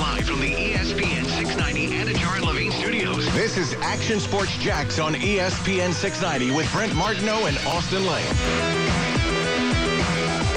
live from the ESPN 690 Anajar and Levine studios. This is Action Sports Jax on ESPN 690 with Brent Martineau and Austin Lane.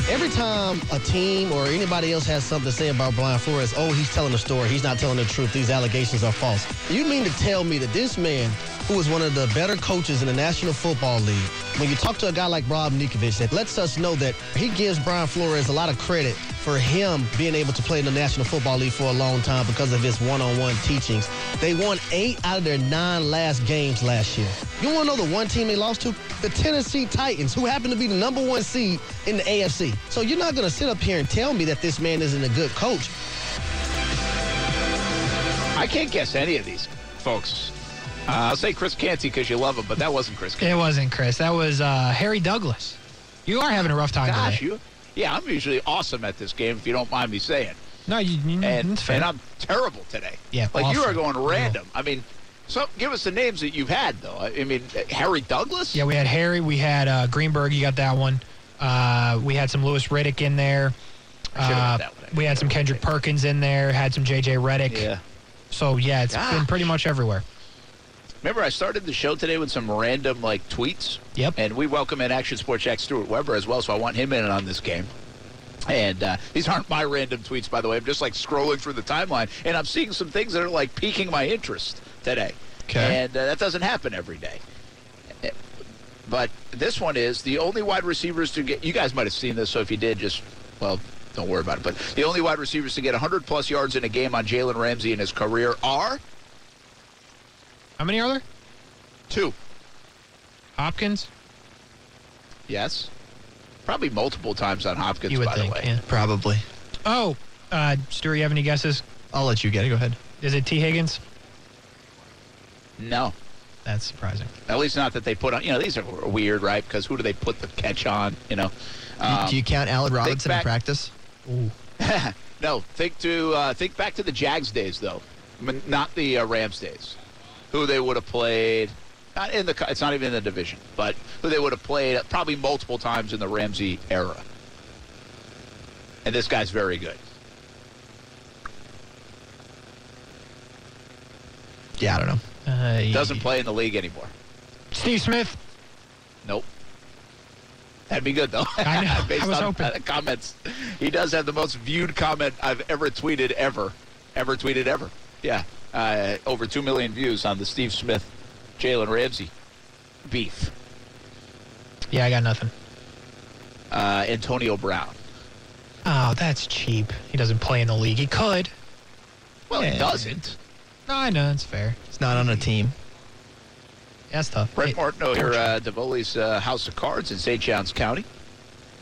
Every time a team or anybody else has something to say about Brian Flores, oh, he's telling the story. He's not telling the truth. These allegations are false. You mean to tell me that this man, who is one of the better coaches in the National Football League, when you talk to a guy like Rob Ninkovich, that lets us know that he gives Brian Flores a lot of credit for him being able to play in the National Football League for a long time because of his one-on-one teachings. They won eight out of their nine last games last year. You want to know the one team they lost to? The Tennessee Titans, who happen to be the number one seed in the AFC. So you're not going to sit up here and tell me that this man isn't a good coach. I can't guess any of these folks. Uh, I'll say Chris Canty because you love him, but that wasn't Chris Canty. It wasn't Chris. That was uh, Harry Douglas. You are having a rough time Gosh, today. you. Yeah, I'm usually awesome at this game, if you don't mind me saying. No, you, you And, and I'm terrible today. Yeah, Like you are going random. I mean, so give us the names that you've had, though. I mean, Harry Douglas? yeah, we had Harry. We had uh, Greenberg. You got that one. Uh, we had some Louis Riddick in there. Uh, we had some Kendrick Perkins in there. Had some J.J. Redick. Yeah. So yeah, it's been pretty much everywhere. Remember, I started the show today with some random, like, tweets? Yep. And we welcome in Action Sports Jax Stewart Weber as well, so I want him in on this game. And uh, these aren't my random tweets, by the way. I'm just like scrolling through the timeline, and I'm seeing some things that are like piquing my interest today. Okay. And uh, that doesn't happen every day. But this one is the only wide receivers to get. You guys might have seen this, so if you did, just well, don't worry about it. But the only wide receivers to get 100 plus yards in a game on Jalen Ramsey in his career are How many are there? two. Hopkins. Yes. Probably multiple times on Hopkins, You would by think. the way. Yeah. Probably. Oh, uh, Stuart, you have any guesses? I'll let you get it. Go ahead. Is it Tee Higgins? No. That's surprising. At least not that they put on. You know, these are weird, right? Because who do they put the catch on? You know. Do you- Um, do you count Allen Robinson in practice? Ooh. no, think to uh, think back to the Jags days though, not the uh, Rams days. Who they would have played? Not in the. It's not even in the division, but who they would have played probably multiple times in the Ramsey era. And this guy's very good. Yeah, I don't know. Uh, Doesn't play in the league anymore. Steve Smith. Nope. That'd be good though. I know. Based I was on hoping. uh, comments, he does have the most viewed comment I've ever tweeted ever, ever tweeted ever. Yeah, uh, over two million views on the Steve Smith, Jalen Ramsey beef. Yeah, I got nothing. Uh, Antonio Brown. Oh, that's cheap. He doesn't play in the league. He could. Well, he doesn't. No, I know. It's fair. It's not on a team. Yeah, that's tough. Brett Hey, Martineau here, uh, Devoli's uh, House of Cards in St. Johns County.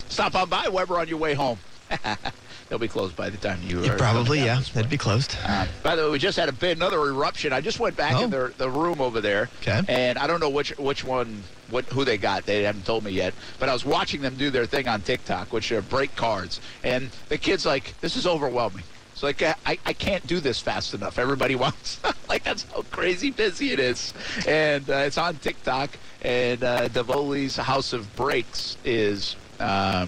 Stop on by Weber on your way home. They'll be closed by the time you. Yeah, are probably, yeah. That'd be closed. Uh, by the way, we just had a bit another eruption. I just went back Oh. in the the room over there, Okay. and I don't know which which one what who they got. They haven't told me yet. But I was watching them do their thing on TikTok, which are break cards, and the kids like this is overwhelming. It's like I, I can't do this fast enough. Everybody wants like that's how crazy busy it is, and uh, it's on TikTok. And uh, Devoli's House of Breaks is. Um,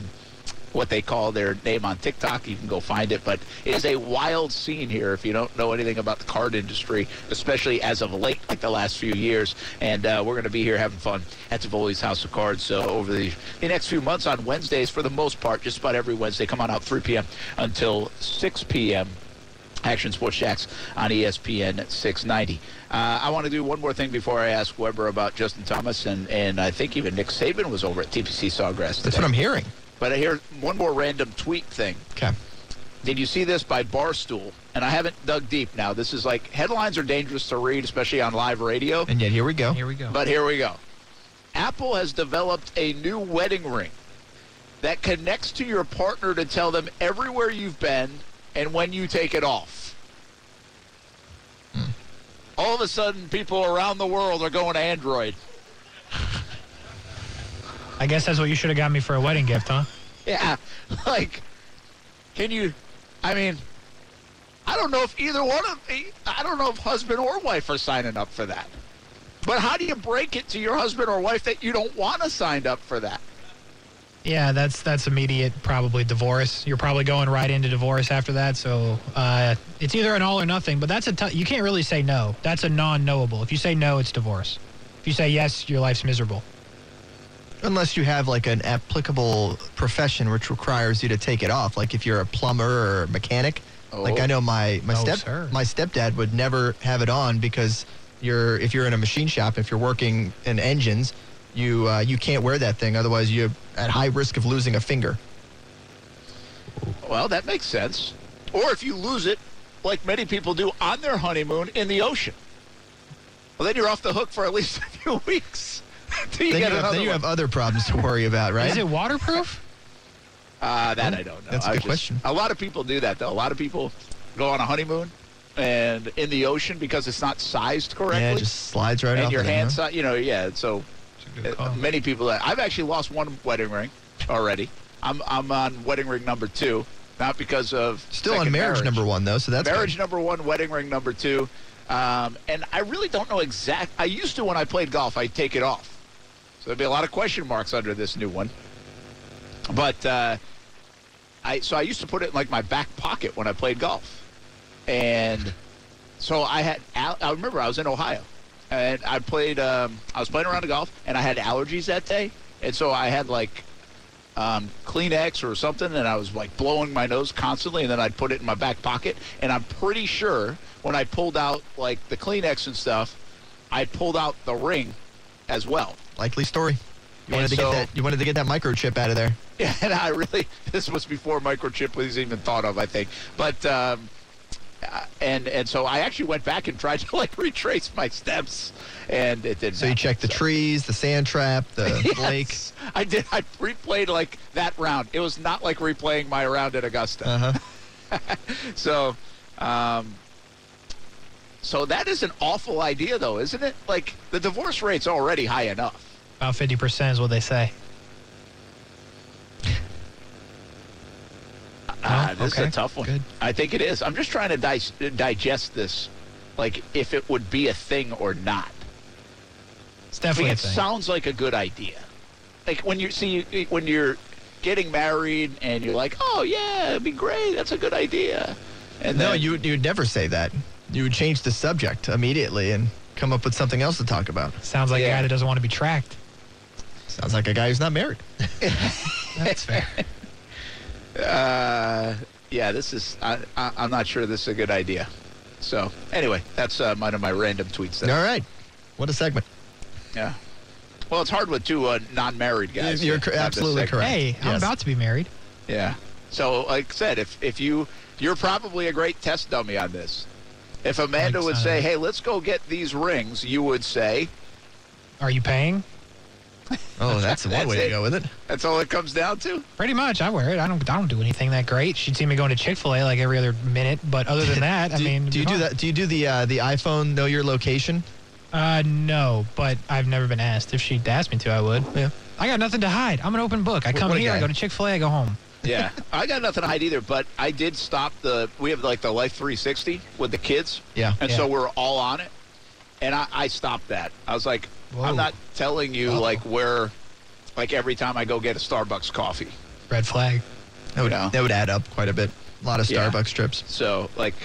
what they call their name on TikTok. You can go find it, but it is a wild scene here if you don't know anything about the card industry, especially as of late, like the last few years. And uh, we're going to be here having fun at Tivoli's House of Cards so over the, the next few months on Wednesdays, for the most part, just about every Wednesday. Come on out 3 p.m. until 6 p.m. Action Sports Jax on ESPN 690. Uh, I want to do one more thing before I ask Weber about Justin Thomas, and, and I think even Nick Saban was over at TPC Sawgrass. That's what I'm hearing. But I hear one more random tweet thing. Okay. Did you see this by Barstool? And I haven't dug deep now. This is like headlines are dangerous to read, especially on live radio. And yet here we go. Here we go. But here we go. Apple has developed a new wedding ring that connects to your partner to tell them everywhere you've been and when you take it off. Hmm. All of a sudden, people around the world are going to Android. I guess that's what you should have got me for a wedding gift, huh? Yeah, like, can you? I mean, I don't know if either one of I don't know if husband or wife are signing up for that. But how do you break it to your husband or wife that you don't want to sign up for that? Yeah, that's that's immediate, probably divorce. You're probably going right into divorce after that. So uh, it's either an all or nothing. But that's a t- you can't really say no. That's a non-knowable. If you say no, it's divorce. If you say yes, your life's miserable. Unless you have like an applicable profession which requires you to take it off. Like if you're a plumber or a mechanic. Like Oh. I know my my Oh, step sir. my stepdad would never have it on because you're if you're in a machine shop if you're working in engines you uh, you can't wear that thing otherwise you're at high risk of losing a finger. Well, that makes sense. Or if you lose it, like many people do on their honeymoon in the ocean. Well, then you're off the hook for at least a few weeks. Till you Then you, have, then you have other problems to worry about, right? Is it waterproof? Uh, that I don't know. That's a I good just- question. A lot of people do that, though. A lot of people go on a honeymoon and in the ocean because it's not sized correctly. yeah, it just slides right and off. your of there, hand huh? you know, yeah. So uh, many people. That, I've actually lost one wedding ring already. I'm I'm on wedding ring number two, not because of Still on second marriage, number one though, so that's good. marriage number one, wedding ring number two. Um, and I really don't know exact. I used to when I played golf, I'd take it off. So there'd be a lot of question marks under this new one. But uh, I so I used to put it in like my back pocket when I played golf, and so I had. I remember I was in Ohio, and I played. Um, I was playing around the golf, and I had allergies that day, and so I had like um, Kleenex or something, and I was like blowing my nose constantly, and then I'd put it in my back pocket. And I'm pretty sure when I pulled out like the Kleenex and stuff, I pulled out the ring as well. Likely story. You wanted to so- get that. You wanted to get that microchip out of there. Yeah, and I really this was before microchip was even thought of, I think. But um, uh, and and so I actually went back and tried to like retrace my steps, and it didn't. So you happen, checked the so. trees, the sand trap, the Yes, lake. I did. I replayed like that round. It was not like replaying my round at Augusta. Uh huh. So, um, so that is an awful idea, though, isn't it? Like the divorce rate's already high enough. About 50% is what they say. Ah, this okay. is a tough one. Good. I think it is. I'm just trying to di- digest this, like if it would be a thing or not. It's I definitely mean, a it sounds like a good idea. Like when you see when you're getting married and you're like, oh yeah, it'd be great. That's a good idea. And No, then, you you would never say that. You would change the subject immediately and come up with something else to talk about. Sounds like a guy that doesn't want to be tracked. Sounds like a guy who's not married. That's fair. Uh, yeah, this is. I, I, I'm not sure this is a good idea. So anyway, that's uh, one of my random tweets. There. All right. What a segment. Yeah. Well, it's hard with two uh, non-married guys. You're to cor- have this absolutely correct. hey, I'm about to be married. Yeah. So, like I said, if if you you're probably a great test dummy on this. If Amanda Like, would uh, say, "Hey, let's go get these rings," you would say, Are you paying? Oh, that's one way it. to go with it. "That's all it comes down to." Pretty much. I wear it. I don't. I don't do anything that great. She'd see me going to Chick Fil A like every other minute. But other than that, I mean, do you do that? Do you do the uh, the iPhone know your location? Uh, no. But I've never been asked. If she'd asked me to, I would. Yeah. I got nothing to hide. I'm an open book. I come what a here. I go to Chick Fil A. I go home. Yeah, I got nothing to hide either. But I did stop the. We have like the Life 360 with the kids. Yeah. And Yeah. so we're all on it. And I, I stopped that. I was like, Whoa. I'm not telling you Uh-oh. like where, like every time I go get a Starbucks coffee. Red flag. That would Yeah. that would add up quite a bit. A lot of Yeah. Starbucks trips. So like,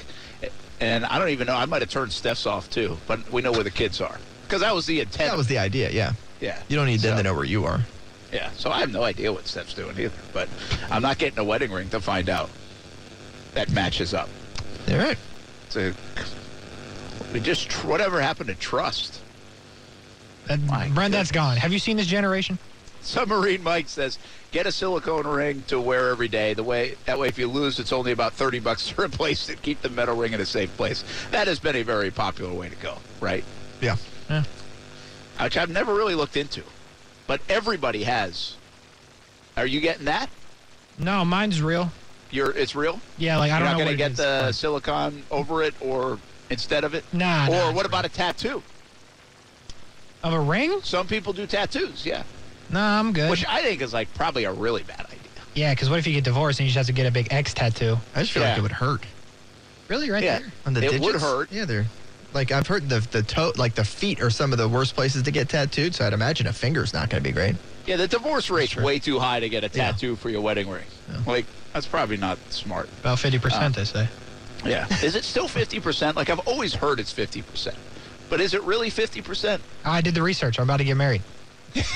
and I don't even know. I might have turned Steph's off too, but we know where the kids are because that was the intent. That was the idea. Yeah. yeah. You don't need them to know where you are. Yeah. So I have no idea what Steph's doing either, but I'm not getting a wedding ring to find out. That matches up. All right. So we just whatever happened to trust. That, My Brent, that's goodness. gone. Have you seen this generation? Submarine Mike says, "Get a silicone ring to wear every day. The way that way, if you lose, it's only about thirty bucks to replace it. Keep the metal ring in a safe place." That has been a very popular way to go, right? Yeah. Yeah. Which I've never really looked into, but everybody has. Are you getting that? No, mine's real. You're it's real. Yeah, like I You're don't not know to get the silicone over it or instead of it. Nah, Or nah, what about a tattoo? of a ring? Some people do tattoos, yeah, Nah, I'm good. which I think is like probably a really bad idea. yeah, because what if you get divorced and you just have to get a big X tattoo? I just feel Yeah. like it would hurt Really, right Yeah. there? on the It digits. would hurt. Yeah, they're like I've heard the the toe like the feet are some of the worst places to get tattooed. So I'd imagine a finger's not going to be great. Yeah, the divorce rate's Sure. way too high to get a Yeah. tattoo for your wedding ring. Like that's probably not smart. About 50%, uh, they say. Yeah. is it still 50%? Like I've always heard it's 50%. But is it really 50%? I did the research. I'm about to get married.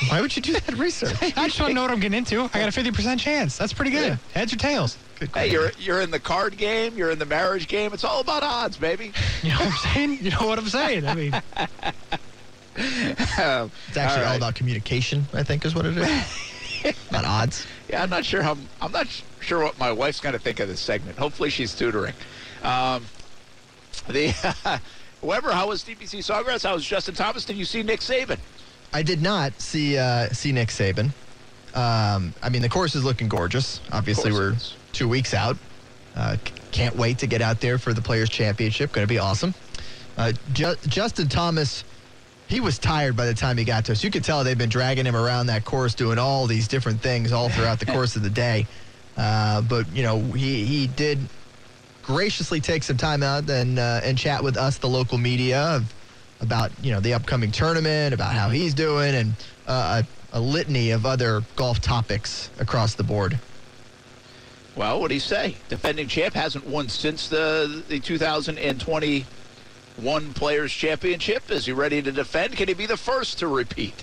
Why would you do that research? I just want to know what I'm getting into. I got a 50% chance. That's pretty good. Yeah. Heads or tails? Hey, you're you're in the card game, you're in the marriage game. It's all about odds, baby. You know what I'm saying? You know what I'm saying? I mean, It's actually all, right. about communication, I think, is what it is. Not odds. Yeah, I'm not sure how I'm not sh- sure what my wife's going to think of this segment. Hopefully, she's tutoring. Um, the Weber, how was TPC Sawgrass? How was Justin Thomas? Did you see Nick Saban? I did not see uh, see Nick Saban. Um, I mean, the course is looking gorgeous. Obviously, we're two weeks out. Uh, can't wait to get out there for the Players Championship. Going to be awesome. Uh, Ju- Justin Thomas, he was tired by the time he got to us. You could tell they've been dragging him around that course, doing all these different things all throughout the course of the day. Uh, but you know, he he did graciously take some time out and uh, and chat with us, the local media, of, about you know the upcoming tournament, about how he's doing, and uh, a, a litany of other golf topics across the board. Well, what do you say? Defending champ hasn't won since the the 2021 Players Championship. Is he ready to defend? Can he be the first to repeat?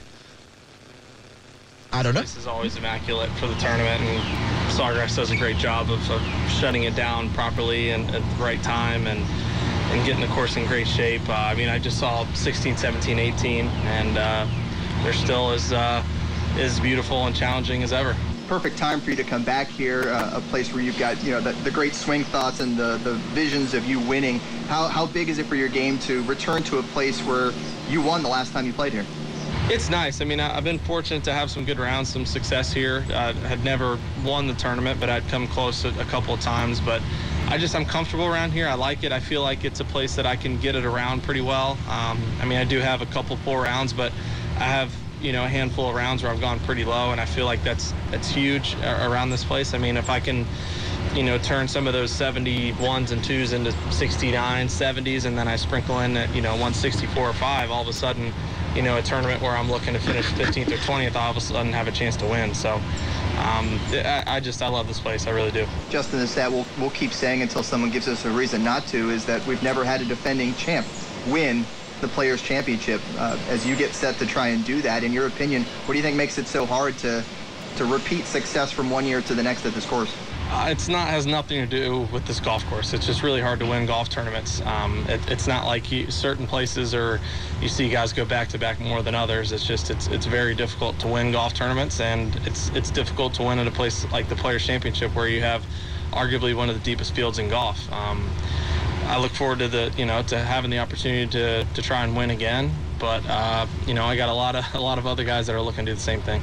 I don't know. This is always immaculate for the tournament, and Sawgrass does a great job of, of shutting it down properly and at the right time and and getting the course in great shape. Uh, I mean, I just saw 16, 17, 18, and uh, they're still is. uh, as beautiful and challenging as ever. perfect time for you to come back here, uh, a place where you've got you know the, the great swing thoughts and the, the visions of you winning. How, how big is it for your game to return to a place where you won the last time you played here? It's nice. I mean, I've been fortunate to have some good rounds, some success here. I had never won the tournament, but I'd come close a, a couple of times. But I just, I'm comfortable around here. I like it. I feel like it's a place that I can get it around pretty well. Um, I mean, I do have a couple poor rounds, but I have, you know, a handful of rounds where I've gone pretty low, and I feel like that's that's huge around this place. I mean, if I can you know, turn some of those 71s and 2s into 69, 70s, and then I sprinkle in, at, you know, 164 or 5, all of a sudden, you know, a tournament where I'm looking to finish 15th or 20th, I all of a sudden have a chance to win. So um, I, just, I love this place. I really do. Justin, the that we'll, we'll keep saying until someone gives us a reason not to is that we've never had a defending champ win the Players' Championship. Uh, as you get set to try and do that, in your opinion, what do you think makes it so hard to to repeat success from one year to the next at this course? Uh, it's not has nothing to do with this golf course. It's just really hard to win golf tournaments. Um, it, it's not like you, certain places or you see guys go back to back more than others. It's just it's it's very difficult to win golf tournaments, and it's it's difficult to win at a place like the Players Championship where you have arguably one of the deepest fields in golf. Um, I look forward to the you know to having the opportunity to, to try and win again, but uh, you know I got a lot of a lot of other guys that are looking to do the same thing.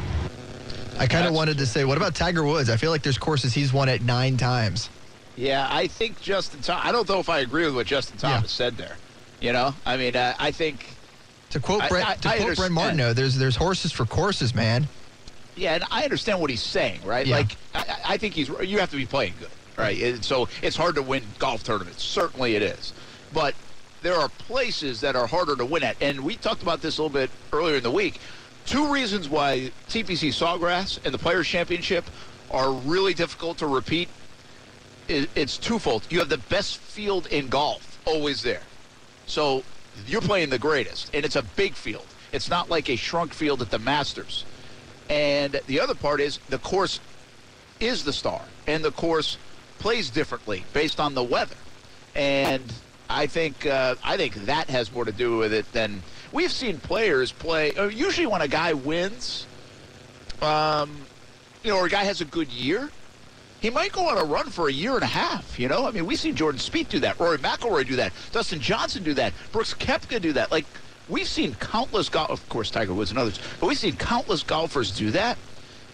I kind of wanted to say, what about Tiger Woods? I feel like there's courses he's won at nine times. Yeah, I think Justin. Thom- I don't know if I agree with what Justin Yeah. Thomas said there. You know, I mean, uh, I think To quote I- Brett, I- to I quote Brett understand. Martineau, there's there's horses for courses, man. Yeah, and I understand what he's saying, right? Yeah. Like, I, I think he's. You have to be playing good, right? It- so it's hard to win golf tournaments. Certainly, it is. But there are places that are harder to win at, and we talked about this a little bit earlier in the week. Two reasons why TPC Sawgrass and the Players Championship are really difficult to repeat. It's twofold. You have the best field in golf, always there. So you're playing the greatest, and it's a big field. It's not like a shrunk field at the Masters. And the other part is the course is the star, and the course plays differently based on the weather. And I think uh, I think that has more to do with it than we've seen players play. Uh, usually, when a guy wins, um, you know, or a guy has a good year, he might go on a run for a year and a half. You know, I mean, we've seen Jordan Spieth do that, Rory McIlroy do that, Dustin Johnson do that, Brooks Koepka do that. Like we've seen countless golf, of course, Tiger Woods and others, but we've seen countless golfers do that.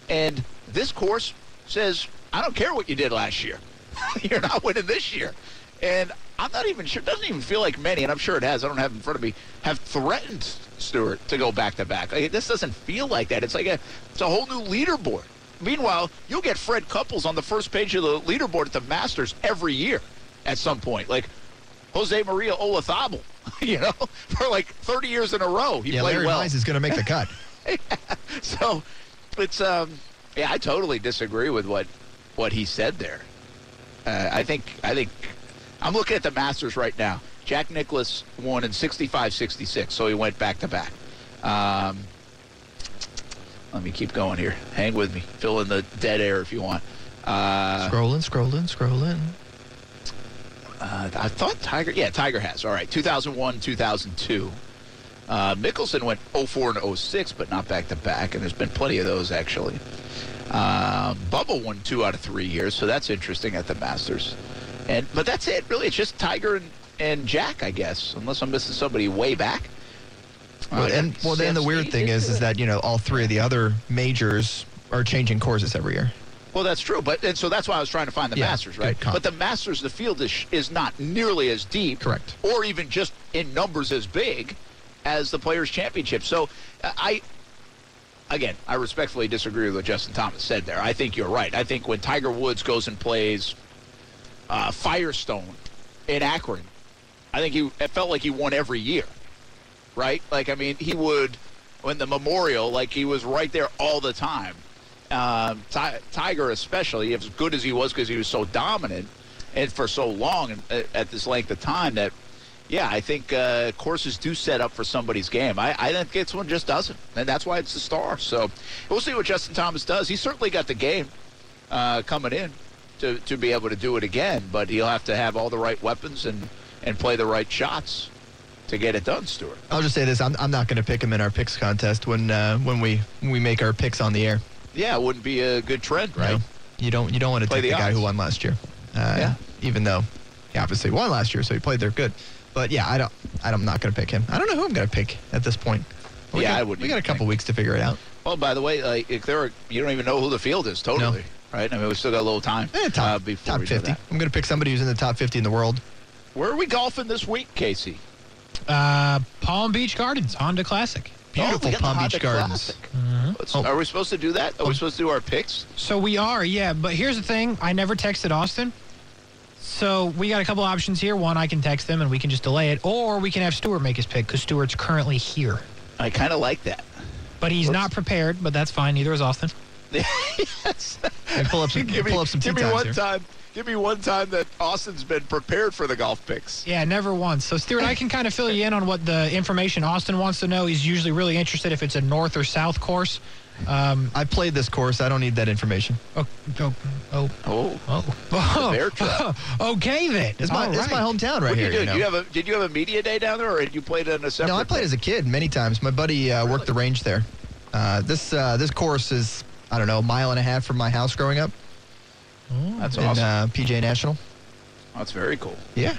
And this course says, I don't care what you did last year, you're not winning this year. And I'm not even sure. It doesn't even feel like many, and I'm sure it has. I don't have it in front of me. Have threatened Stewart to go back to back. This doesn't feel like that. It's like a, it's a whole new leaderboard. Meanwhile, you'll get Fred Couples on the first page of the leaderboard at the Masters every year at some point. Like Jose Maria Olazabal, you know, for like 30 years in a row. He Yeah, played Larry well. Mize is going to make the cut. So it's um, yeah, I totally disagree with what what he said there. Uh, I think I think I'm looking at the Masters right now. Jack Nicklaus won in 65-66, so he went back to back. Um, let me keep going here. Hang with me. Fill in the dead air if you want. Uh, scrolling, scrolling, scrolling. uh, I thought Tiger. Yeah, Tiger has. All right, 2001, 2002. Uh, Mickelson went 04 and 06, but not back to back, and there's been plenty of those actually. Uh, Bubba won two out of three years, so that's interesting at the Masters. And but that's it, really. It's just Tiger and, and Jack, I guess, unless I'm missing somebody way back. Well, Uh, and well, then the weird thing is, is that you know all three of the other majors are changing courses every year. Well, that's true, but and so that's why I was trying to find the Yeah, Masters, right? But the Masters, the field is is not nearly as deep, Correct. or even just in numbers as big as the Players Championship. So uh, I, again, I respectfully disagree with what Justin Thomas said there. I think you're right. I think when Tiger Woods goes and plays uh, Firestone in Akron, I think he it felt like he won every year, right? Like I mean, he would when the Memorial, like he was right there all the time. Um, Ti- Tiger, especially, as good as he was, because he was so dominant and for so long and uh, at this length of time, that yeah, I think uh, courses do set up for somebody's game. I, I think this one just doesn't, and that's why it's the star. So we'll see what Justin Thomas does. He certainly got the game uh, coming in to, to be able to do it again, but he'll have to have all the right weapons and, and play the right shots to get it done, Stuart. I'll just say this: I'm, I'm not going to pick him in our picks contest when uh, when we when we make our picks on the air. Yeah, it wouldn't be a good trend, right? No. You don't you don't want to Play take the the, guy who won last year. Uh, Yeah. Even though he obviously won last year, so he played there good. But yeah, I don't. I'm not going to pick him. I don't know who I'm going to pick at this point. We Yeah, got, I wouldn't We got a couple think. weeks to figure it out. Well, by the way, like if there are, you don't even know who the field is totally, right? I mean, we still got a little time Eh, top uh, before top we do 50. that. I'm going to pick somebody who's in the top 50 in the world. Where are we golfing this week, Casey? Uh, Palm Beach Gardens, Honda Classic. Beautiful Oh, we got the Palm Beach Gardens. Classic. Let's- Oh. Are we supposed to do that? Are we supposed to do our picks? So we are, yeah. But here's the thing: I never texted Austin. So we got a couple options here. One, I can text them and we can just delay it, or we can have Stuart make his pick because Stuart's currently here. I kind of like that. But he's not prepared. But that's fine. Neither is Austin. yes. And pull up some, give me, pull up some give me one here. time. Give me one time that Austin's been prepared for the golf picks. Yeah, never once. So Stuart, I can kind of fill you in on what the information Austin wants to know. He's usually really interested if it's a north or south course. Um, I played this course. I don't need that information. oh, oh, oh, Oh, oh. bear trap. okay then. It's my All it's my hometown right what did here. you do? you know? Did you have a Did you have a media day down there, or had you played in a separate? No, I played as a kid many times. My buddy uh, worked the range there. Uh, this uh, this course is I don't know a mile and a half from my house growing up That's in awesome. uh, PGA National. That's very cool. Yeah,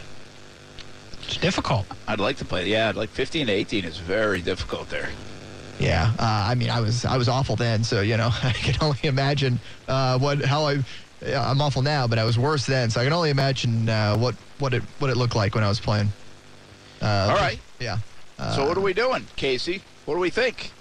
It's difficult. I'd like to play. Yeah, like 15 to 18 is very difficult there. Yeah. Uh, I mean, I was I was awful then, so you know I can only imagine uh, what how I I'm awful now, but I was worse then, so I can only imagine uh, what what it what it looked like when I was playing. Uh, All right. Yeah. Uh, So what are we doing, Casey? What do we think?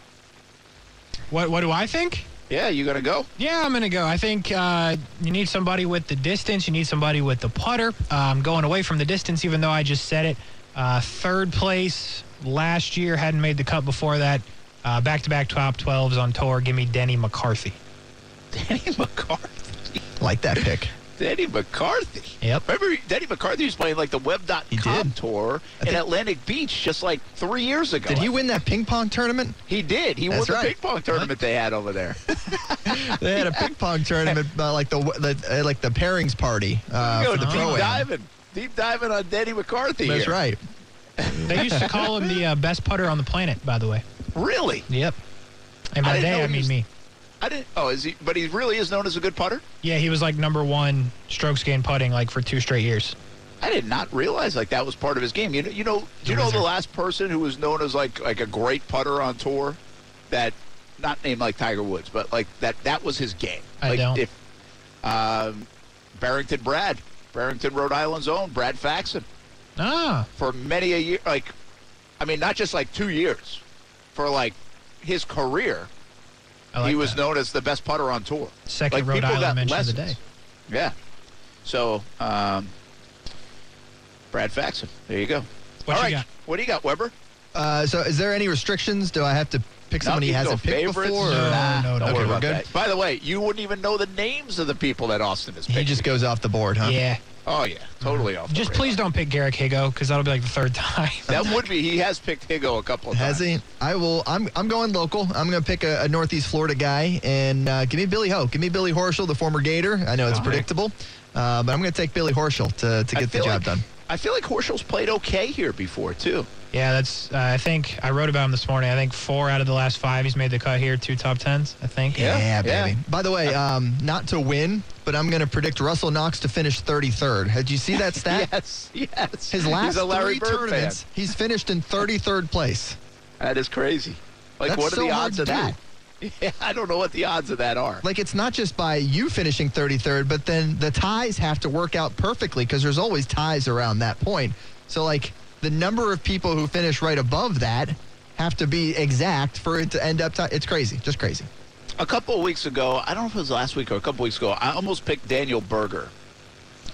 What What do I think? Yeah, you gonna go? Yeah, I'm gonna go. I think uh, you need somebody with the distance. You need somebody with the putter. Um, going away from the distance, even though I just said it. Uh, third place last year, hadn't made the cut before that. Uh, back-to-back top 12s on tour. Give me Denny McCarthy. Danny McCarthy. like that pick. Danny McCarthy. Yep. Remember, Danny McCarthy was playing like the He Web.com did. tour in Atlantic Beach just like three years ago. Did he win that ping pong tournament? He did. He won That's the right. ping pong tournament they had over there. They had a ping pong tournament, uh, like the, the uh, like the pairings party uh, Go the deep pro diving. Deep diving on Danny McCarthy. That's here. right. They used to call him the uh, best putter on the planet, by the way. Really? Yep. And by they, I mean was- me. I didn't. Oh, is he? But he really is known as a good putter. Yeah, he was like number one strokes gained putting like for two straight years. I did not realize like that was part of his game. You know, you know, do you know the last person who was known as like like a great putter on tour, that not named like Tiger Woods, but like that that was his game. I like don't. If um, Barrington Brad, Barrington, Rhode Island's own Brad Faxon, Ah, for many a year, like, I mean, not just like two years, for like his career, like he was that. known as the best putter on tour. Second like, Rhode people got Island mention of the day. Yeah. So, um, Brad Faxon. There you go. What All you right. got? What do you got, Weber? Uh, so, is there any restrictions? Do I have to pick No, someone he hasn't go picked favorites. before? No, Nah, no, no. Don't Okay, we're good. that. By the way, you wouldn't even know the names of the people that Austin has picked. He just goes off the board, huh? Yeah. Oh yeah, totally off. Just radar. please don't pick Garrick Higgo because that'll be like the third time. That would be. He has picked Higo a couple of Has times. he? I will. I'm. I'm going local. I'm going to pick a, a Northeast Florida guy and uh, give me Billy Ho. Give me Billy Horschel, the former Gator. I know it's All right. predictable, uh, but I'm going to take Billy Horschel to, to get the job like- done. I feel like Horschel's played okay here before too. Yeah, that's. Uh, I think I wrote about him this morning. I think four out of the last five he's made the cut here, two top tens. I think. Yeah, yeah. baby. By the way, um, not to win, but I'm going to predict Russell Knox to finish 33rd. Did you see that stat? Yes, yes. His last He's a Larry three Bird tournaments, fan. he's finished in 33rd place. That is crazy. Like, That's what are so the odds of that? Yeah, I don't know what the odds of that are. Like it's not just by you finishing 33rd, but then the ties have to work out perfectly because there's always ties around that point. So like the number of people who finish right above that have to be exact for it to end up. T- it's crazy, just crazy. A couple of weeks ago, I don't know if it was last week or a couple weeks ago, I almost picked Daniel Berger.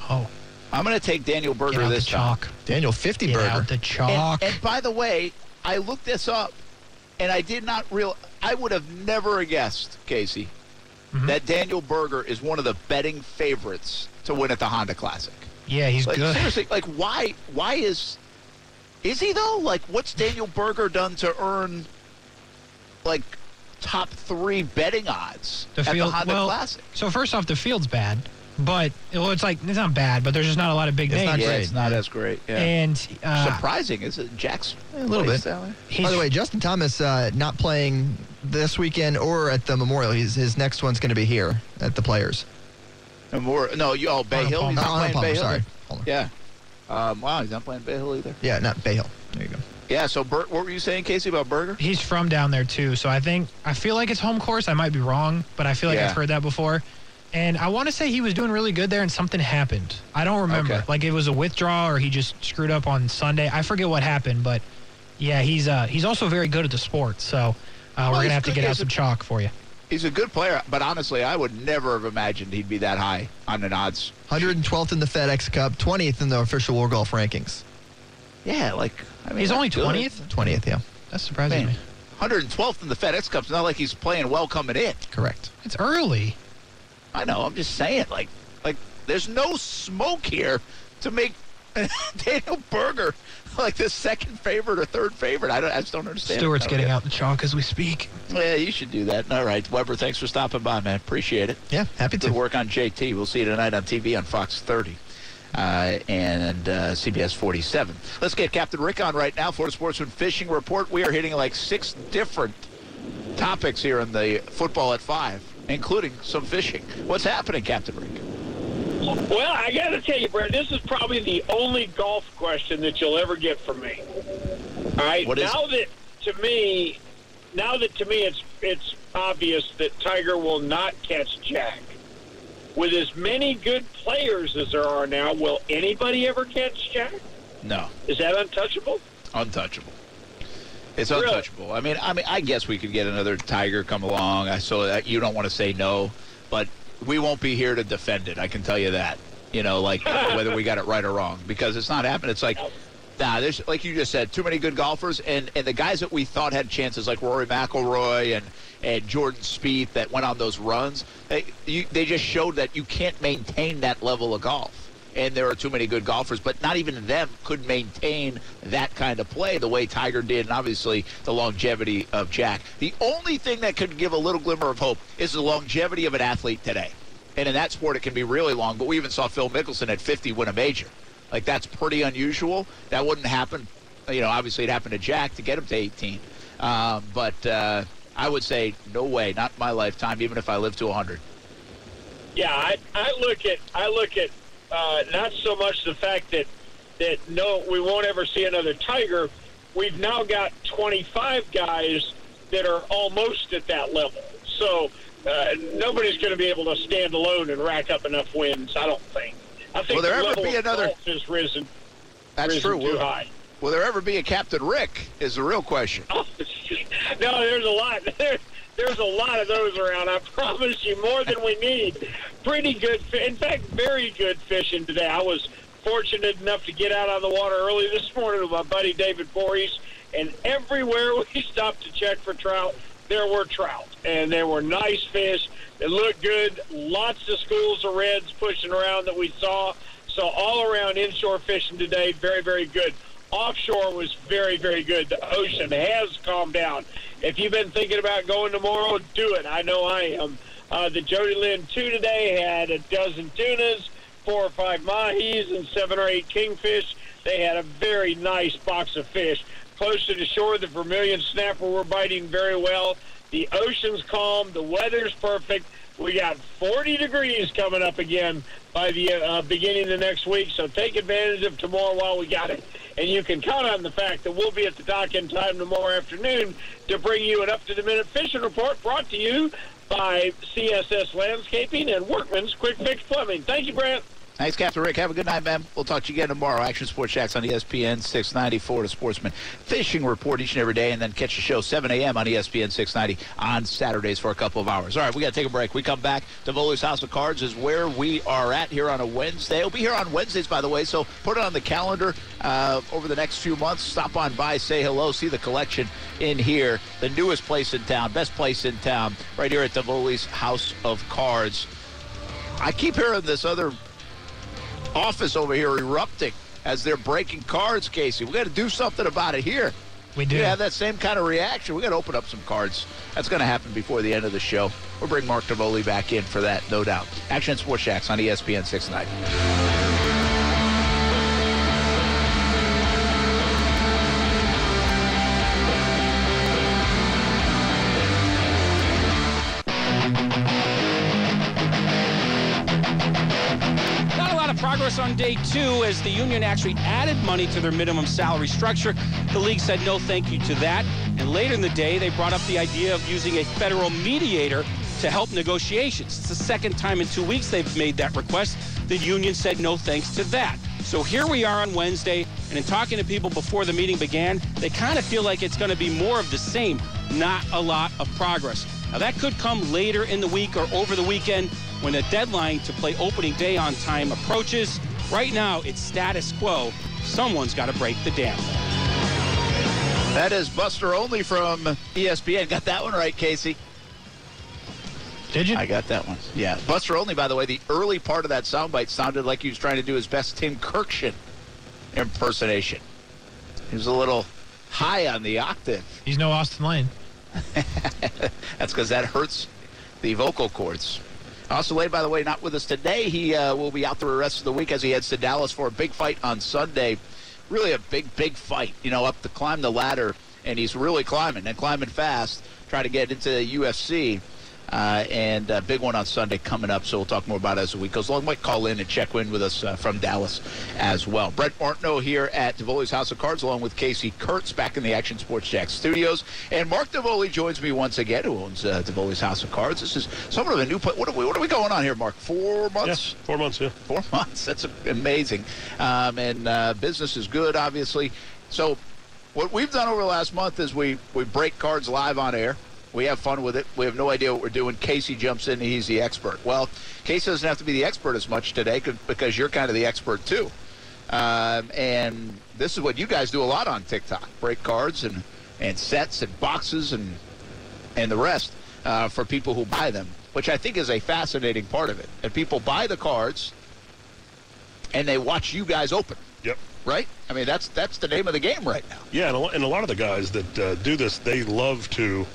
Oh, I'm going to take Daniel get Berger out the this time. chalk. Daniel 50 Get Berger. out the chalk. And, and by the way, I looked this up, and I did not real. I would have never guessed, Casey, Mm-hmm. that Daniel Berger is one of the betting favorites to win at the Honda Classic. yeah, he's Like good. seriously, like why? Why is? Is he though? Like, what's Daniel Berger done to earn like top three betting odds The at the Honda well, Classic? so first off, the field's bad, but well, it's like it's not bad, but there's just not a lot of big It's not names. yeah, great, it's not as great. Yeah. And uh, Surprising, is it? Jack's A little bit. down there? he's, By the way, Justin Thomas uh, not playing this weekend or at the Memorial. He's, his next one's going to be here at the Players. And more. No, you. Oh, Bay Arnold Hill. Palmer. He's not playing Palmer, Bay Hill. sorry. Hold. Yeah. Um, wow, he's not playing Bay Hill either. Yeah, not Bay Hill. There you go. Yeah. So, Bert, what were you saying, Casey, about Berger? he's from down there too. So I think I feel like it's home course. I might be wrong, but I feel like Yeah. I've heard that before. And I want to say he was doing really good there, and something happened. I don't remember. Okay. Like it was a withdrawal, or he just screwed up on Sunday. I forget what happened, but yeah, he's uh, he's also very good at the sport. So uh, Well, we're gonna have to get out some chalk for you. He's a good player, but honestly, I would never have imagined he'd be that high on an odds. 112th in the FedEx Cup, 20th in the official World Golf rankings. Yeah, like I mean, He's that's only good. twentieth. 20th, yeah, That's surprising Man, me. 112th in the FedEx Cup. It's not like he's playing well coming in. correct. It's early. I know. I'm just saying, like, like there's no smoke here to make Daniel Berger like the second favorite or third favorite. I don't. I just don't understand. Stewart's getting get out the chalk as we speak. Yeah, you should do that. All right, Weber. Thanks for stopping by, man. Appreciate it. Yeah, happy Good to. work on JT. We'll see you tonight on TV on Fox 30 uh, and uh, CBS 47. Let's get Captain Rick on right now. for Florida Sportsman Fishing Report. We are hitting like six different topics here in the football at five, including some fishing. What's happening, Captain Rick? Well, I got to tell you, Brad, this is probably the only golf question that you'll ever get from me. All right. What is now that to me, now that to me it's it's obvious that Tiger will not catch Jack. With as many good players as there are now, will anybody ever catch Jack? No, Is that untouchable? untouchable. It's Really? untouchable. I mean, I mean, I guess we could get another Tiger come along. I so that you don't want to say no, but we won't be here to defend it. I can tell you that. You know, like whether we got it right or wrong, because it's not happening. It's like, nah, there's like you just said, too many good golfers, and and the guys that we thought had chances, like Rory McIlroy and and Jordan Spieth, that went on those runs. They you, they just showed that you can't maintain that level of golf and there are too many good golfers, but not even them could maintain that kind of play the way Tiger did, and obviously the longevity of Jack. The only thing that could give a little glimmer of hope is the longevity of an athlete today. And in that sport, it can be really long, but we even saw Phil Mickelson at 50 win a major. Like, that's pretty unusual. That wouldn't happen. You know, obviously it happened to Jack to get him to 18. Um, but uh, I would say, no way, not my lifetime, even if I live to 100. Yeah, I, I look at I look at uh, not so much the fact that that no, we won't ever see another Tiger. We've now got 25 guys that are almost at that level. So uh, nobody's going to be able to stand alone and rack up enough wins. I don't think. I think Will there the ever be another- has risen. That's risen true. Too Will, high. will there ever be a Captain Rick? Is the real question. no, there's a lot. There, there's a lot of those around. I promise you, more than we need. Pretty good. In fact, very good fishing today. I was fortunate enough to get out on the water early this morning with my buddy David Voorhees, and everywhere we stopped to check for trout, there were trout, and there were nice fish. It looked good. Lots of schools of reds pushing around that we saw. So all around inshore fishing today, very, very good. Offshore was very, very good. The ocean has calmed down. If you've been thinking about going tomorrow, do it. I know I am. Uh, the Jody Lynn 2 today had a dozen tunas, four or five mahis, and seven or eight kingfish. They had a very nice box of fish. Close to the shore, the vermilion snapper were biting very well. The ocean's calm. The weather's perfect. We got 40 degrees coming up again by the uh, beginning of the next week. So take advantage of tomorrow while we got it. And you can count on the fact that we'll be at the dock in time tomorrow afternoon to bring you an up-to-the-minute fishing report brought to you by CSS Landscaping and Workman's Quick Fix Plumbing. Thank you, Brent. Thanks, Captain Rick. Have a good night, man. We'll talk to you again tomorrow. Action Sports Jax on ESPN 690, Florida Sportsman Fishing Report each and every day, and then catch the show 7 a.m. on ESPN 690 on Saturdays for a couple of hours. All right, we got to take a break. We come back. Tivoli's House of Cards is where we are at here on a Wednesday. We'll be here on Wednesdays, by the way, so put it on the calendar uh, over the next few months. Stop on by, say hello, see the collection in here. The newest place in town, best place in town, right here at Tivoli's House of Cards. I keep hearing this other office over here erupting as they're breaking cards, Casey. We got to do something about it here. We do. We have that same kind of reaction. We got to open up some cards. That's going to happen before the end of the show. We'll bring Mark Davoli back in for that, no doubt. Action Sports Jax on ESPN 690. Day two as the union actually added money to their minimum salary structure. The league said no thank you to that. And later in the day, they brought up the idea of using a federal mediator to help negotiations. It's the second time in two weeks they've made that request. The union said no thanks to that. So here we are on Wednesday, and in talking to people before the meeting began, they kind of feel like it's going to be more of the same, not a lot of progress. Now, that could come later in the week or over the weekend when the deadline to play opening day on time approaches. Right now, it's status quo. Someone's got to break the dam. That is Buster Olney from ESPN. Got that one right, Casey. Did you? I got that one. Yeah. Buster Olney, by the way, the early part of that soundbite sounded like he was trying to do his best Tim Kurkjian impersonation. He was a little high on the octave. He's no Austin Lane. That's because that hurts the vocal cords. Austin Lane, by the way, not with us today. He uh, will be out the rest of the week as he heads to Dallas for a big fight on Sunday. Really a big, big fight, you know, up to climb the ladder, and he's really climbing and climbing fast, trying to get into the UFC. Uh, and a big one on Sunday coming up, so we'll talk more about it as the week goes along. Might call in and check in with us uh, from Dallas as well. Brent Martineau here at Davoli's House of Cards, along with Casey Kurtz back in the Action Sports Jax studios. And Mark Davoli joins me once again, who owns uh, Davoli's House of Cards. This is somewhat of a new place. What are we, what are we going on here, Mark? Four months? Yeah, four months, yeah. Four months. That's amazing. Um, and uh, business is good, obviously. So what we've done over the last month is we, we break cards live on air. We have fun with it. We have no idea what we're doing. Casey jumps in. He's the expert. Well, Casey doesn't have to be the expert as much today because you're kind of the expert too. Um, and this is what you guys do a lot on TikTok: break cards and and sets and boxes and and the rest uh, for people who buy them, which I think is a fascinating part of it. And people buy the cards and they watch you guys open. Yep. Right? I mean, that's that's the name of the game right now. Yeah, and a, and a lot of the guys that uh, do this, they love to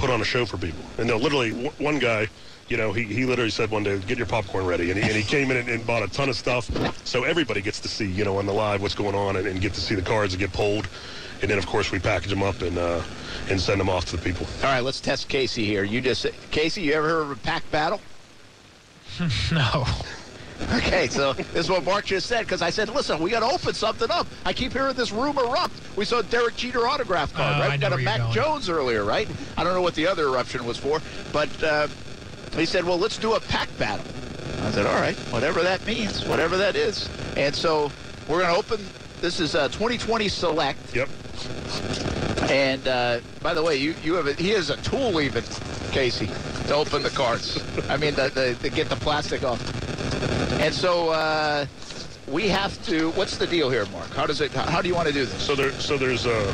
put on a show for people. And they'll literally, w- one guy, you know, he, he literally said one day, get your popcorn ready. And he, and he came in and, and bought a ton of stuff. So everybody gets to see, you know, on the live what's going on and, and get to see the cards that get pulled. And then, of course, we package them up and uh, and send them off to the people. All right, let's test Casey here. You just Casey, you ever heard of a pack battle? no. Okay, so this is what Mark just said because I said, listen, we got to open something up. I keep hearing this room erupt. We saw Derek Jeter autograph card, Oh, right? We got a Mac. Jones earlier, right? I don't know what the other eruption was for, but uh, he said, well, let's do a pack battle. I said, all right, whatever that means, whatever that is. And so we're going to open. This is uh, 2020 Select. Yep. And uh, by the way, you, you have a, he has a tool even, Casey, to open the cards. I mean, the, the, to get the plastic off. And so uh, we have to. What's the deal here, Mark? How does it? How, how do you want to do this? So there, so there's uh,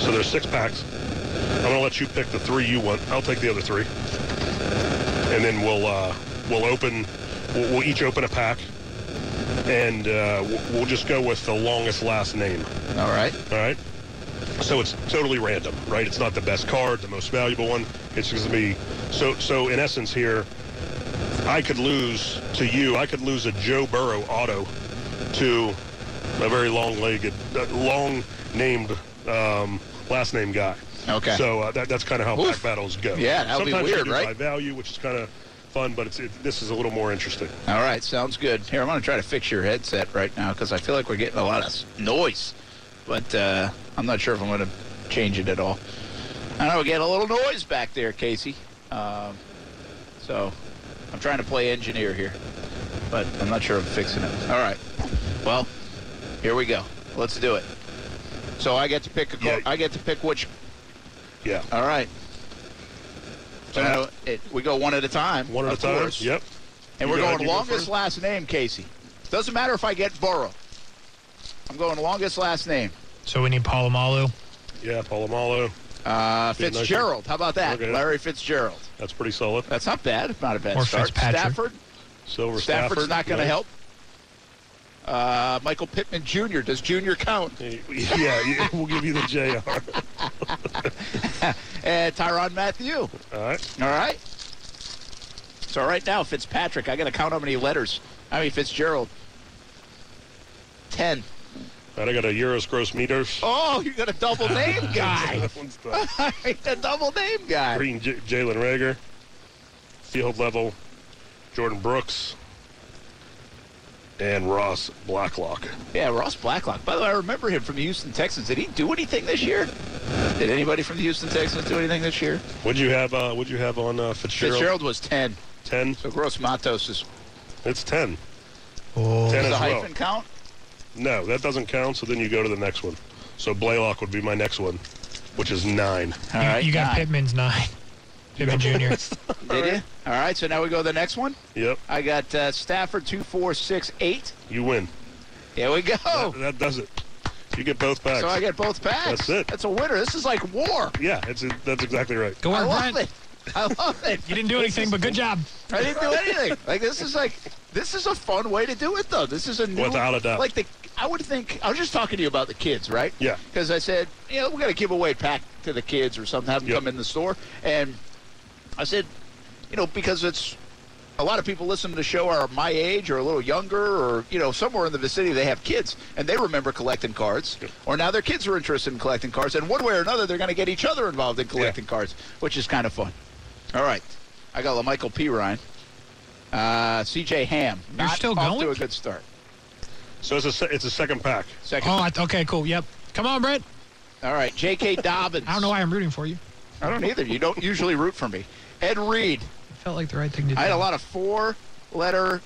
so there's six packs. I'm going to let you pick the three you want. I'll take the other three. And then we'll uh, we'll open, we'll, we'll each open a pack. And uh, we'll, we'll just go with the longest last name. All right. All right. So it's totally random, right? It's not the best card, the most valuable one. It's going to be so. So in essence, here, I could lose to you. I could lose a Joe Burrow auto to a very long-legged, uh, long-named um, last name guy. Okay. So uh, that, that's kind of how Oof. pack battles go. Yeah, that would be weird, right? By value, which is kind of fun, but it's it, this is a little more interesting. All right, sounds good. Here, I'm going to try to fix your headset right now because I feel like we're getting a lot of noise, but uh, I'm not sure if I'm going to change it at all. I know we get a little noise back there, Casey. Um, so I'm trying to play engineer here, but I'm not sure I'm fixing it. All right. Well, here we go. Let's do it. So I get to pick a. co- Yeah. I get to pick which. Yeah. All right. So now it, we go one at a time. One at a time. course. Yep. And You we're going you go longest last name, Casey. Doesn't matter if I get Burrow. I'm going longest last name. So we need Polamalu. Yeah, Polamalu. Uh, Be nice Fitzgerald. How about that? Okay. Larry Fitzgerald. That's pretty solid. That's not bad. Not a bad Or start. Fitzpatrick. Stafford. Silver Stafford's Stafford. not going to nice. help. Uh, Michael Pittman Jr. Does Jr. count? Yeah, yeah, we'll give you the JR. And Tyrann Mathieu. All right. All right. So right now, Fitzpatrick. I got to count how many letters. I mean Fitzgerald. Ten. All right, I got a Yetur Gross-Matos. Oh, you got a double name guy. That one's done. a double name guy. Green J- Jalen Reagor. Field level. Jordan Brooks. And Ross Blacklock. Yeah, Ross Blacklock. By the way, I remember him from the Houston Texans. Did he do anything this year? Did anybody from the Houston Texans do anything this year? What'd you have? Uh, what'd you have on uh, Fitzgerald? Fitzgerald was 10. Ten. So Gross Matos is. It's ten. Oh. Ten Does as the well. hyphen count? No, that doesn't count. So then you go to the next one. So Blacklock would be my next one, which is nine. All You, right. you got nine. Pittman's nine. Pittman Jr. Did you? All right, so now we go to the next one. Yep. I got uh, Stafford 2468. You win. Here we go. That, that does it. You get both packs. So I get both packs. That's it. That's a winner. This is like war. yeah, it's that's exactly right. Go I on, love Brent. it. I love it. You didn't do anything, but good job. I didn't do anything. Like this is like this is a fun way to do it though. This is a new Without a doubt. Like the I would think I was just talking to you about the kids, right? Yeah. Because I said, you know, we're gonna give away a pack to the kids or something, have them Yep. come in the store. And I said, you know, because it's a lot of people listening to the show are my age or a little younger or you know somewhere in the vicinity they have kids and they remember collecting cards or now their kids are interested in collecting cards and one way or another they're going to get each other involved in collecting cards which is kind of fun all right i got michael p ryan uh, cj ham You're not still off to going? a good start So it's a it's a second pack. second Oh, okay, cool. Yep. Come on, Brent. all right jk dobbins I don't know why I'm rooting for you. i don't either you don't usually root for me ed reed It felt like the right thing to do. i had a lot of four letter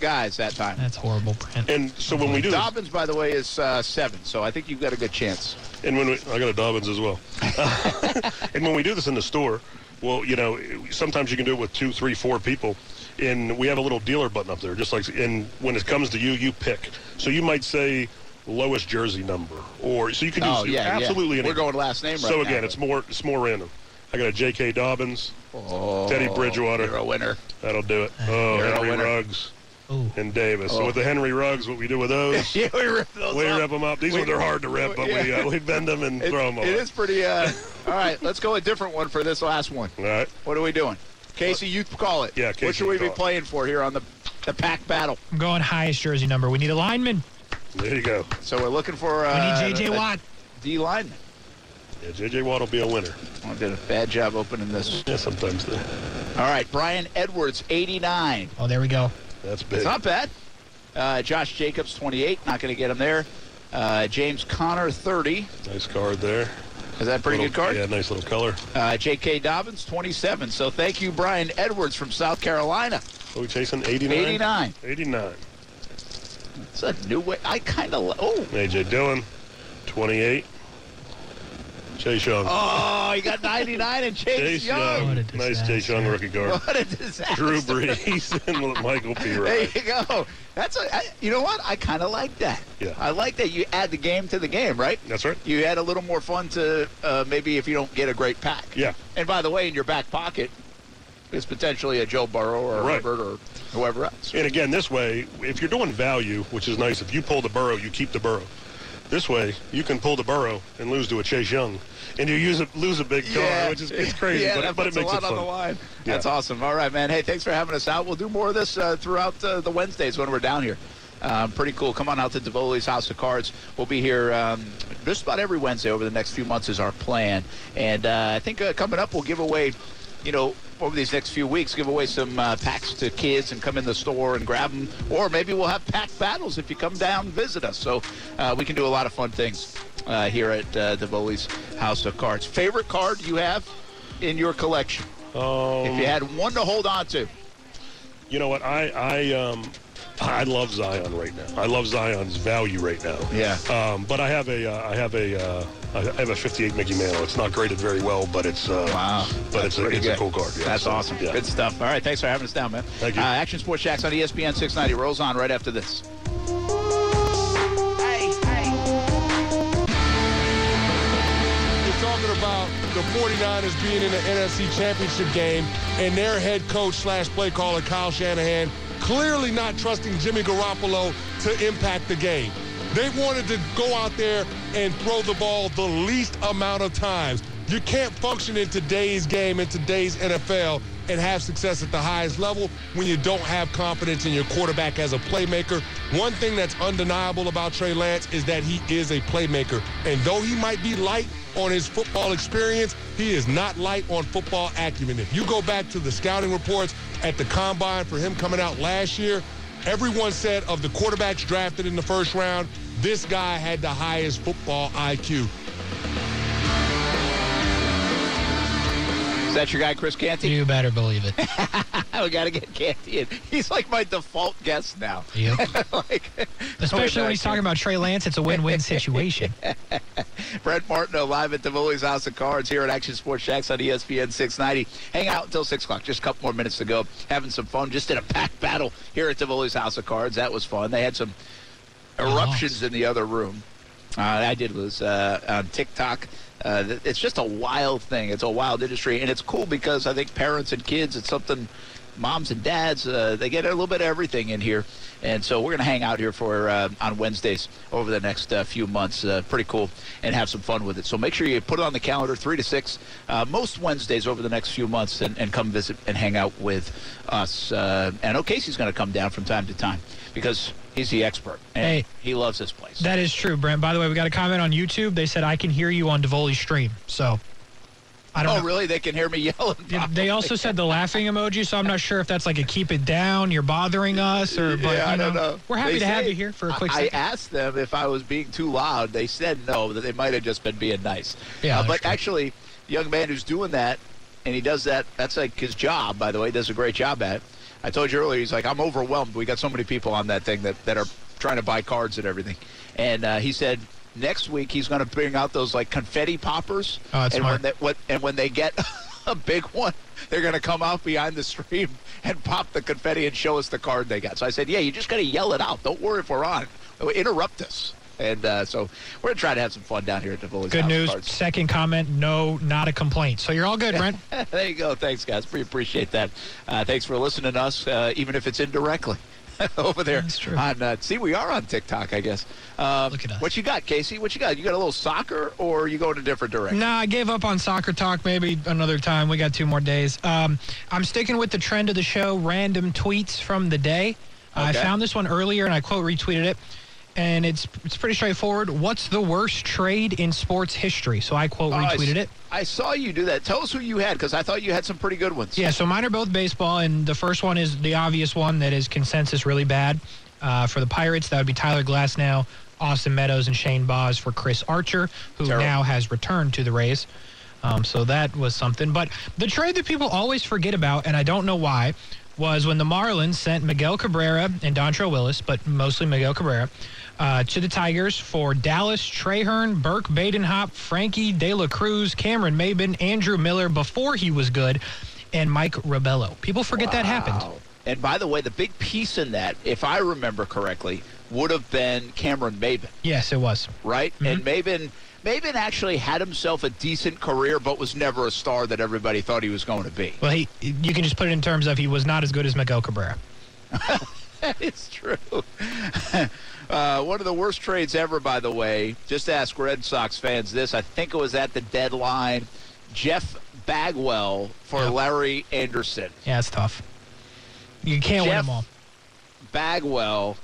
guys that time That's horrible, Brent. And so when we do Dobbins, by the way, is uh, seven, so I think you've got a good chance. and when we, I got a Dobbins as well. and when we do this in the store, well, you know, sometimes you can do it with two, three, four people. And we have a little dealer button up there, just like. And when it comes to you, you pick. So you might say lowest jersey number, or so you can Oh use yeah, absolutely yeah. anything. We're going last name right So again, but- it's more it's more random. I got a J.K. Dobbins, oh, Teddy Bridgewater. You're a winner. That'll do it. Oh, You're Henry winner. Ruggs Ooh. and Davis. So Oh. with the Henry Ruggs, what we do with those, yeah, we rip those we up. rip them up. These We- ones are hard to rip, but we uh, we bend them and It, throw them it away. is pretty. Uh, all right, let's go a different one for this last one. All right. What are we doing? Casey, you call it. Yeah, Casey, What should we be playing for here on the the pack battle? I'm going highest jersey number. We need a lineman. There you go. So we're looking for. We Uh, need J.J. Watt. D lineman. Yeah, J.J. Watt will be a winner. I did a bad job opening this. Yeah, sometimes the, All right, Bryan Edwards, 89. Oh, there we go. that's big. It's not bad. Uh, Josh Jacobs, 28. Not going to get him there. Uh, James Conner, 30. Nice card there. Is that a pretty Little- good card? Yeah, nice little color. Uh, J.K. Dobbins, 27. So thank you, Bryan Edwards from South Carolina. Are we chasing 89? 89. 89. It's a new way. I kind of. Oh, A.J. Dillon, 28. Chase Young. Oh, he got 99 and Chase, Chase Young. Young. Nice Chase Young rookie guard. What a disaster. Drew Brees and Michael P. There you go. That's a, I, you know what? I kind of like that. Yeah. I like that you add the game to the game, right? That's right. You add a little more fun to uh, maybe if you don't get a great pack. Yeah. And by the way, in your back pocket is potentially a Joe Burrow or a Right. Herbert or whoever else. And again, this way, if you're doing value, which is nice, if you pull the burrow, you keep the burrow. This way, you can pull the burrow and lose to a Chase Young, and you use a, lose a big car, which is it's crazy, yeah, but, that but it makes a it lot fun. on the line. Yeah. That's awesome. All right, man. Hey, thanks for having us out. We'll do more of this uh, throughout uh, the Wednesdays when we're down here. Um, pretty cool. Come on out to Divoli's House of Cards. We'll be here um, just about every Wednesday over the next few months is our plan. And uh, I think uh, coming up, we'll give away, you know, over these next few weeks, give away some uh, packs to kids and come in the store and grab them. Or maybe we'll have pack battles if you come down and visit us. So uh, we can do a lot of fun things uh, here at uh, Divoli's House of Cards. Favorite card you have in your collection? Um, If you had one to hold on to. You know what? I I um I love Zion right now. I love Zion's value right now. Yeah. Um, but I have a uh, I have a uh, I have a 58 Mickey Mantle. It's not graded very well, but it's uh, Wow. But it's a, pretty it's a cool card. Yeah, That's so, awesome. Yeah. Good stuff. All right, thanks for having us down, man. Thank you. Uh, Action Sports Jax on ESPN 690 rolls on right after this. We're talking about the 49ers being in the NFC Championship game and their head coach slash play caller, Kyle Shanahan, clearly not trusting Jimmy Garoppolo to impact the game. They wanted to go out there and throw the ball the least amount of times. You can't function in today's game, in today's NFL, and have success at the highest level when you don't have confidence in your quarterback as a playmaker. One thing that's undeniable about Trey Lance is that he is a playmaker. And though he might be light on his football experience, he is not light on football acumen. If you go back to the scouting reports at the combine for him coming out last year, everyone said of the quarterbacks drafted in the first round, this guy had the highest football IQ. Is that your guy, Chris Canty? You better believe it. we got to get Canty in. He's like my default guest now. Yep. like, Especially when he's talking about Trey Lance, it's a win-win situation. Brent Martineau live at Divoli's House of Cards here at Action Sports Jax on ESPN 690. Hang out until 6 o'clock. Just a couple more minutes to go. Having some fun. Just did a pack battle here at Divoli's House of Cards. That was fun. They had some eruptions in the other room. Uh, I did lose uh, on TikTok. Uh, it's just a wild thing. It's a wild industry, and it's cool because I think parents and kids, it's something. Moms and dads, uh, they get a little bit of everything in here, and so we're going to hang out here for uh, on Wednesdays over the next uh, few months. Uh, pretty cool, and have some fun with it. So make sure you put it on the calendar, three to six, uh, most Wednesdays over the next few months, and, and come visit and hang out with us. Uh, and O'Casey's going to come down from time to time because he's the expert, and Hey. he loves this place. That is true, Brent. By the way, we got a comment on YouTube. They said I can hear you on Divoli's stream. So I don't oh, know. really? They can hear me yelling. They also said the laughing emoji, so I'm not sure if that's like a keep it down, you're bothering us, or but yeah, I don't know, know. we're happy They to have you here for a quick I, I second. asked them if I was being too loud. They said no, that they might have just been being nice. Yeah, Uh, but true. actually, the young man who's doing that, and he does that, that's like his job, by the way. He does a great job at it. I told you earlier, he's like, I'm overwhelmed. We got so many people on that thing that, that are trying to buy cards and everything. And uh, he said next week he's going to bring out those like confetti poppers. Oh, that's and smart. when they, what, and when they get a big one, they're going to come out behind the stream and pop the confetti and show us the card they got. So I said, yeah, you just got to yell it out. Don't worry if we're on. Interrupt us. And uh, so we're going to try to have some fun down here at the Bullies Good House news. Cards. Second comment, no, not a complaint. So you're all good, Brent. there you go. Thanks, guys. We appreciate that. Uh, thanks for listening to us, uh, even if it's indirectly. Over there That's true. on uh, see we are on TikTok I guess. Um, Look at us. What you got, Casey? What you got? You got a little soccer, or you going a different direction? Nah, I gave up on soccer talk. Maybe another time. We got two more days. Um, I'm sticking with the trend of the show: random tweets from the day. I found this one earlier, and I quote retweeted it. And it's it's pretty straightforward. What's the worst trade in sports history? So I quote Oh, retweeted s- it. I saw you do that. Tell us who you had, because I thought you had some pretty good ones. Yeah, so mine are both baseball, and the first one is the obvious one that is consensus really bad. Uh, for the Pirates, that would be Tyler Glasnow, Austin Meadows, and Shane Baz for Chris Archer, who Terrible. now has returned to the Rays. Um, so that was something. But the trade that people always forget about, and I don't know why, was when the Marlins sent Miguel Cabrera and Dontrelle Willis, but mostly Miguel Cabrera, uh, to the Tigers for Dallas Trahern, Burke Badenhop, Frankie De La Cruz, Cameron Maybin, Andrew Miller before he was good, and Mike Rabelo. People forget that happened. And by the way, the big piece in that, if I remember correctly, would have been Cameron Maybin, Yes, it was. right? And Maybin, Maybin actually had himself a decent career, but was never a star that everybody thought he was going to be. Well, he you can just put it in terms of he was not as good as Miguel Cabrera. it's true. uh, one of the worst trades ever, by the way. Just ask Red Sox fans this. I think it was at the deadline. Jeff Bagwell for. Larry Andersen. Yeah, it's tough. You can't win them all. Bagwell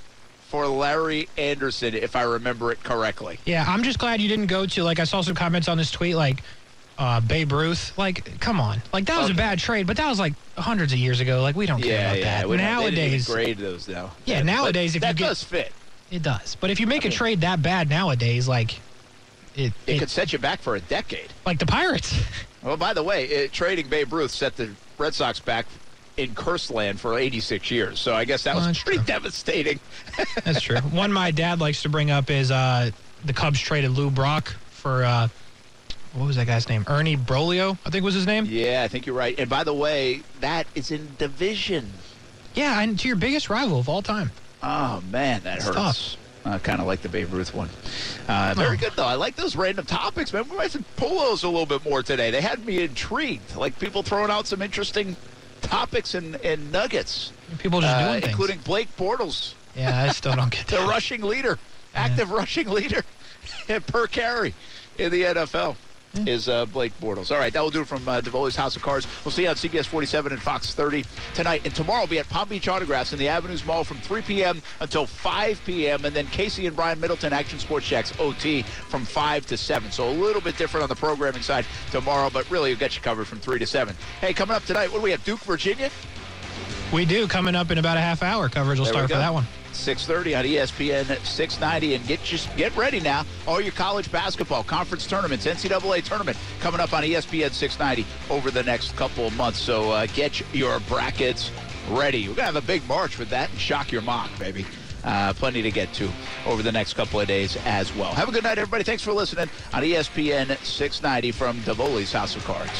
for Larry Andersen, if I remember it correctly. Yeah, I'm just glad you didn't go to like I saw some comments on this tweet like uh, Babe Ruth. Like, come on, like that was a bad trade, but that was like hundreds of years ago. Like we don't care Yeah, about yeah. that. we don't- they didn't even Nowadays, grade those now. Yeah, nowadays, if that you get- does fit. It does. But if you make I a mean- trade that bad nowadays, like it, It it could set you back for a decade. like the Pirates. Well, by the way, it, trading Babe Ruth set the Red Sox back in curse land for 86 years. So I guess that was Well, that's pretty true. devastating. That's true. One my dad likes to bring up is uh, the Cubs traded Lou Brock for uh, what was that guy's name? Ernie Broglio, I think was his name. Yeah, I think you're right. And by the way, that is in division. Yeah, and to your biggest rival of all time. Oh man, that It's hurts. I kind of like the Babe Ruth one. Uh, very Oh. good though. I like those random topics, man. We might have pull those a little bit more today. They had me intrigued. Like people throwing out some interesting topics and, and nuggets, People just uh, doing things. including Blake Bortles, yeah, I still don't get the rushing leader, active rushing leader per carry in the NFL. Is uh, Blake Bortles. All right, that will do it from uh, DeVoli's House of Cards. We'll see you on CBS 47 and Fox 30 tonight. And tomorrow we'll be at Palm Beach Autographs in the Avenues Mall from 3 p.m. until 5 p.m. And then Casey and Brian Middleton Action Sports Jax OT from 5 to 7. So a little bit different on the programming side tomorrow, but really we'll get you covered from 3 to 7. Hey, coming up tonight, what do we have? Duke, Virginia? We do coming up in about a half hour. Coverage will There start for that one. 6:30 on ESPN 690, and get just get ready now. All your college basketball conference tournaments, NCAA tournament coming up on ESPN 690 over the next couple of months. So uh, get your brackets ready. We're gonna have a big march with that and shock your mock, baby. Uh, plenty to get to over the next couple of days as well. Have a good night, everybody. Thanks for listening on ESPN 690 from Davoli's House of Cards.